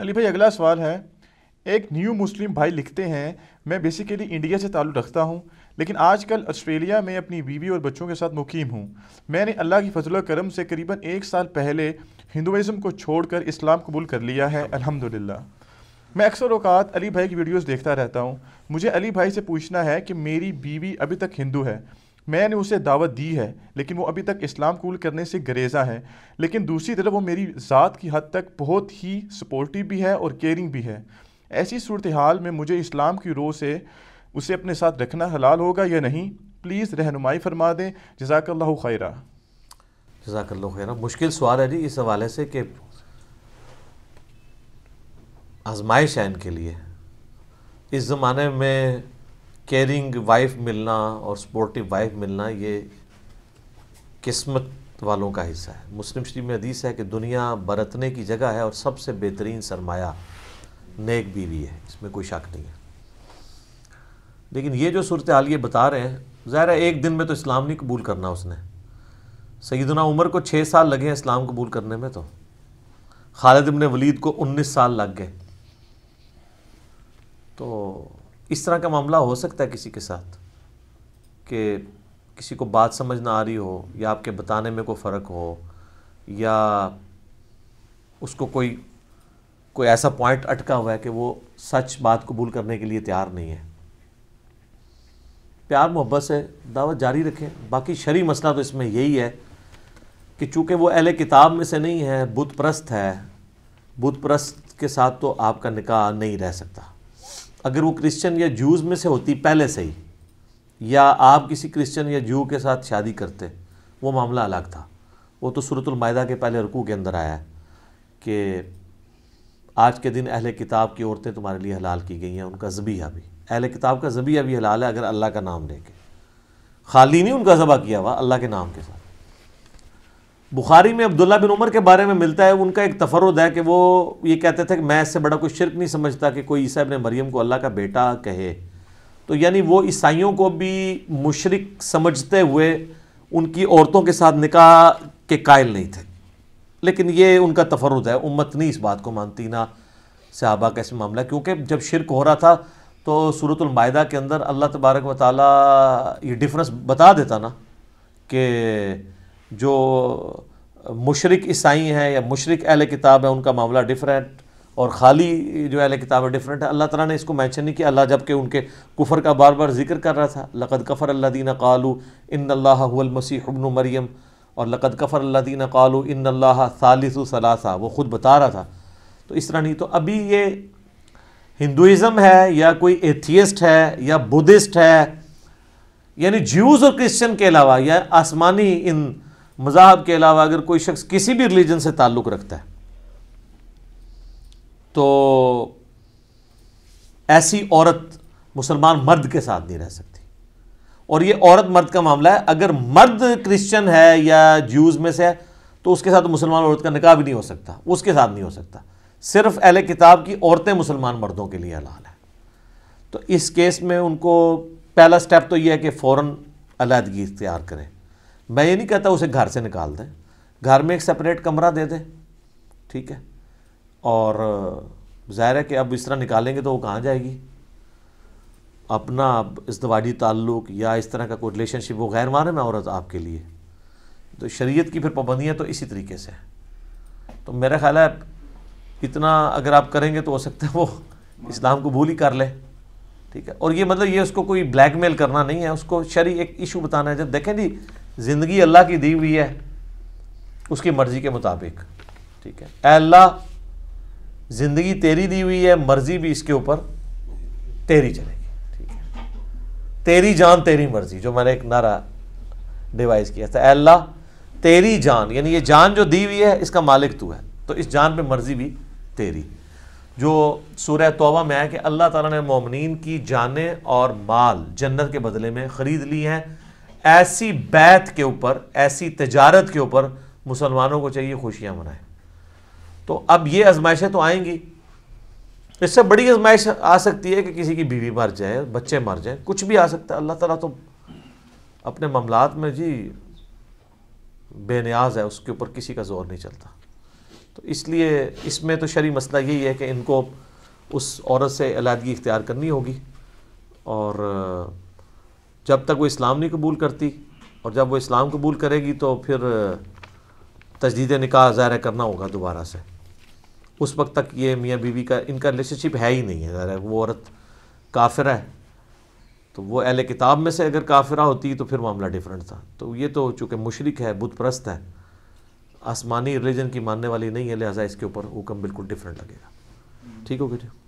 علی بھائی، اگلا سوال ہے۔ ایک نیو مسلم بھائی لکھتے ہیں، میں بیسیکلی انڈیا سے تعلق رکھتا ہوں، لیکن آج کل آسٹریلیا میں اپنی بیوی اور بچوں کے ساتھ مقیم ہوں۔ میں نے اللہ کی فضل و کرم سے قریباً ایک سال پہلے ہندوازم کو چھوڑ کر اسلام قبول کر لیا ہے۔ الحمدللہ۔ میں اکثر اوقات علی بھائی کی ویڈیوز دیکھتا رہتا ہوں۔ مجھے علی بھائی سے پوچھنا ہے کہ میری بیوی ابھی تک ہندو ہے۔ میں نے اسے دعوت دی ہے، لیکن وہ ابھی تک اسلام قبول کرنے سے گریزہ ہے۔ لیکن دوسری طرف وہ میری ذات کی حد تک بہت ہی سپورٹیو بھی ہے اور کیئرنگ بھی ہے۔ ایسی صورتحال میں مجھے اسلام کی روح سے اسے اپنے ساتھ رکھنا حلال ہوگا یا نہیں؟ پلیز رہنمائی فرما دیں۔ جزاک اللہ خیرہ جزاک اللہ خیرہ مشکل سوال ہے جی اس حوالے سے کہ آزمائش ہے ان کے لیے۔ اس زمانے میں کیئرنگ وائف ملنا اور سپورٹیو وائف ملنا یہ قسمت والوں کا حصہ ہے۔ مسلم شریف میں حدیث ہے کہ دنیا برتنے کی جگہ ہے اور سب سے بہترین سرمایہ نیک بیوی ہے، اس میں کوئی شک نہیں ہے۔ لیکن یہ جو صورتحال یہ بتا رہے ہیں، ظاہر ہے ایک دن میں تو اسلام نہیں قبول کرنا اس نے۔ سیدنا عمر کو چھ سال لگے ہیں اسلام قبول کرنے میں تو۔ خالد ابن ولید کو انیس سال لگ گئے۔ تو اس طرح کا معاملہ ہو سکتا ہے کسی کے ساتھ کہ کسی کو بات سمجھ نہ آ رہی ہو یا آپ کے بتانے میں کوئی فرق ہو یا اس کو کوئی کوئی ایسا پوائنٹ اٹکا ہوا ہے کہ وہ سچ بات قبول کرنے کے لیے تیار نہیں ہے۔ پیار محبت سے دعوت جاری رکھیں۔ باقی شرعی مسئلہ تو اس میں یہی ہے کہ چونکہ وہ اہل کتاب میں سے نہیں ہے، بت پرست ہے، بت پرست کے ساتھ تو آپ کا نکاح نہیں رہ سکتا۔ اگر وہ کرسچن یا جوز میں سے ہوتی پہلے سے ہی، یا آپ کسی کرسچن یا جو کے ساتھ شادی کرتے، وہ معاملہ الگ تھا۔ وہ تو صورت المائدہ کے پہلے رکوع کے اندر آیا ہے کہ آج کے دن اہل کتاب کی عورتیں تمہارے لیے حلال کی گئی ہیں، ان کا ذبیحہ بھی۔ اہل کتاب کا ذبیحہ بھی حلال ہے اگر اللہ کا نام لے کے۔ خالی نہیں ان کا ذبح کیا ہوا، اللہ کے نام کے ساتھ۔ بخاری میں عبداللہ بن عمر کے بارے میں ملتا ہے، ان کا ایک تفرد ہے کہ وہ یہ کہتے تھے کہ میں اس سے بڑا کوئی شرک نہیں سمجھتا کہ کوئی عیسیٰ ابن مریم کو اللہ کا بیٹا کہے۔ تو یعنی وہ عیسائیوں کو بھی مشرق سمجھتے ہوئے ان کی عورتوں کے ساتھ نکاح کے قائل نہیں تھے۔ لیکن یہ ان کا تفرد ہے، امت نہیں اس بات کو مانتی نہ صحابہ کا اس معاملہ، کیونکہ جب شرک ہو رہا تھا تو صورت المائدہ کے اندر اللہ تبارک و تعالیٰ یہ ڈفرنس بتا دیتا نا کہ جو مشرق عیسائی ہیں یا مشرق اہل کتاب ہیں، ان کا معاملہ ڈفرینٹ اور خالی جو اہل کتاب ہے ڈفرینٹ ہے اللہ تعالیٰ نے اس کو مینشن نہیں کیا۔ اللہ جبکہ ان کے کفر کا بار بار ذکر کر رہا تھا۔ لقد کفر اللہ دین قالو ان اللہ المسیح ابن مریم۔ اور لقد کفر اللہ دین قالو ان اللہ ثالث ثلاثہ۔ وہ خود بتا رہا تھا۔ تو اس طرح نہیں، تو ابھی یہ ہندوازم ہے یا کوئی ایتھیسٹ ہے یا بدھسٹ ہے یعنی جیوز اور کرسچن کے علاوہ یا آسمانی ان مذاہب کے علاوہ اگر کوئی شخص کسی بھی ریلیجن سے تعلق رکھتا ہے، تو ایسی عورت مسلمان مرد کے ساتھ نہیں رہ سکتی۔ اور یہ عورت مرد کا معاملہ ہے۔ اگر مرد کرسچن ہے یا جیوز میں سے ہے، تو اس کے ساتھ مسلمان عورت کا نکاح بھی نہیں ہو سکتا۔ اس کے ساتھ نہیں ہو سکتا۔ صرف اہل کتاب کی عورتیں مسلمان مردوں کے لیے حلال ہیں۔ تو اس کیس میں ان کو پہلا سٹیپ تو یہ ہے کہ فوراً علیحدگی اختیار کریں۔ میں یہ نہیں کہتا اسے گھر سے نکال دیں۔ گھر میں ایک سپریٹ کمرہ دے دیں۔ ٹھیک ہے۔ اور ظاہر ہے کہ اب اس طرح نکالیں گے تو وہ کہاں جائے گی؟ اپنا ازدواجی تعلق یا اس طرح کا کوئی ریلیشن شپ وہ غیر معنی میں عورت آپ کے لیے۔ تو شریعت کی پھر پابندیاں تو اسی طریقے سے۔ ہیں تو میرا خیال ہے اتنا اگر آپ کریں گے تو ہو سکتا ہے وہ اسلام کو بھول ہی کر لے۔ ٹھیک ہے۔ اور یہ مطلب یہ اس کو کوئی بلیک میل کرنا نہیں ہے، اس کو شرع ایک ایشو بتانا ہے۔ جب دیکھیں جی زندگی اللہ کی دی ہوئی ہے، اس کی مرضی کے مطابق، ٹھیک ہے؟ اے اللہ، زندگی تیری دی ہوئی ہے، مرضی بھی اس کے اوپر تیری چلے گی، ٹھیک ہے؟ تیری جان تیری مرضی، جو میں نے ایک نعرہ ڈیوائز کیا تھا۔ اے اللہ، تیری جان یعنی یہ جان جو دی ہوئی ہے، اس کا مالک تو ہے۔ تو اس جان پہ مرضی بھی تیری۔ جو سورہ توبہ میں ہے کہ اللہ تعالیٰ نے مومنین کی جانیں اور مال جنت کے بدلے میں خرید لی ہیں ایسی بیت کے اوپر، ایسی تجارت کے اوپر مسلمانوں کو چاہیے خوشیاں منائیں۔ تو اب یہ آزمائشیں تو آئیں گی۔ اس سے بڑی آزمائش آ سکتی ہے کہ کسی کی بیوی مر جائے، بچے مر جائیں، کچھ بھی آ سکتا ہے۔ اللہ تعالیٰ تو اپنے معاملات میں جی بے نیاز ہے، اس کے اوپر کسی کا زور نہیں چلتا۔ تو اس لیے اس میں تو شرعی مسئلہ یہی ہے کہ ان کو اس عورت سے علیحدگی اختیار کرنی ہوگی اور جب تک وہ اسلام نہیں قبول کرتی اور جب وہ اسلام قبول کرے گی تو پھر تجدید نکاح ظاہر کرنا ہوگا دوبارہ سے۔ اس وقت تک یہ میاں بیوی کا، ان کا ریلیشن شپ ہے ہی نہیں ہے۔ ظاہر وہ عورت کافرہ ہے۔ تو وہ اہل کتاب میں سے اگر کافرہ ہوتی تو پھر معاملہ ڈیفرنٹ تھا۔ تو یہ تو چونکہ مشرق ہے، بت پرست ہے، آسمانی ریلیجن کی ماننے والی نہیں ہے، لہٰذا اس کے اوپر حکم بالکل ڈفرینٹ لگے گا۔ ٹھیک ہوگا جی؟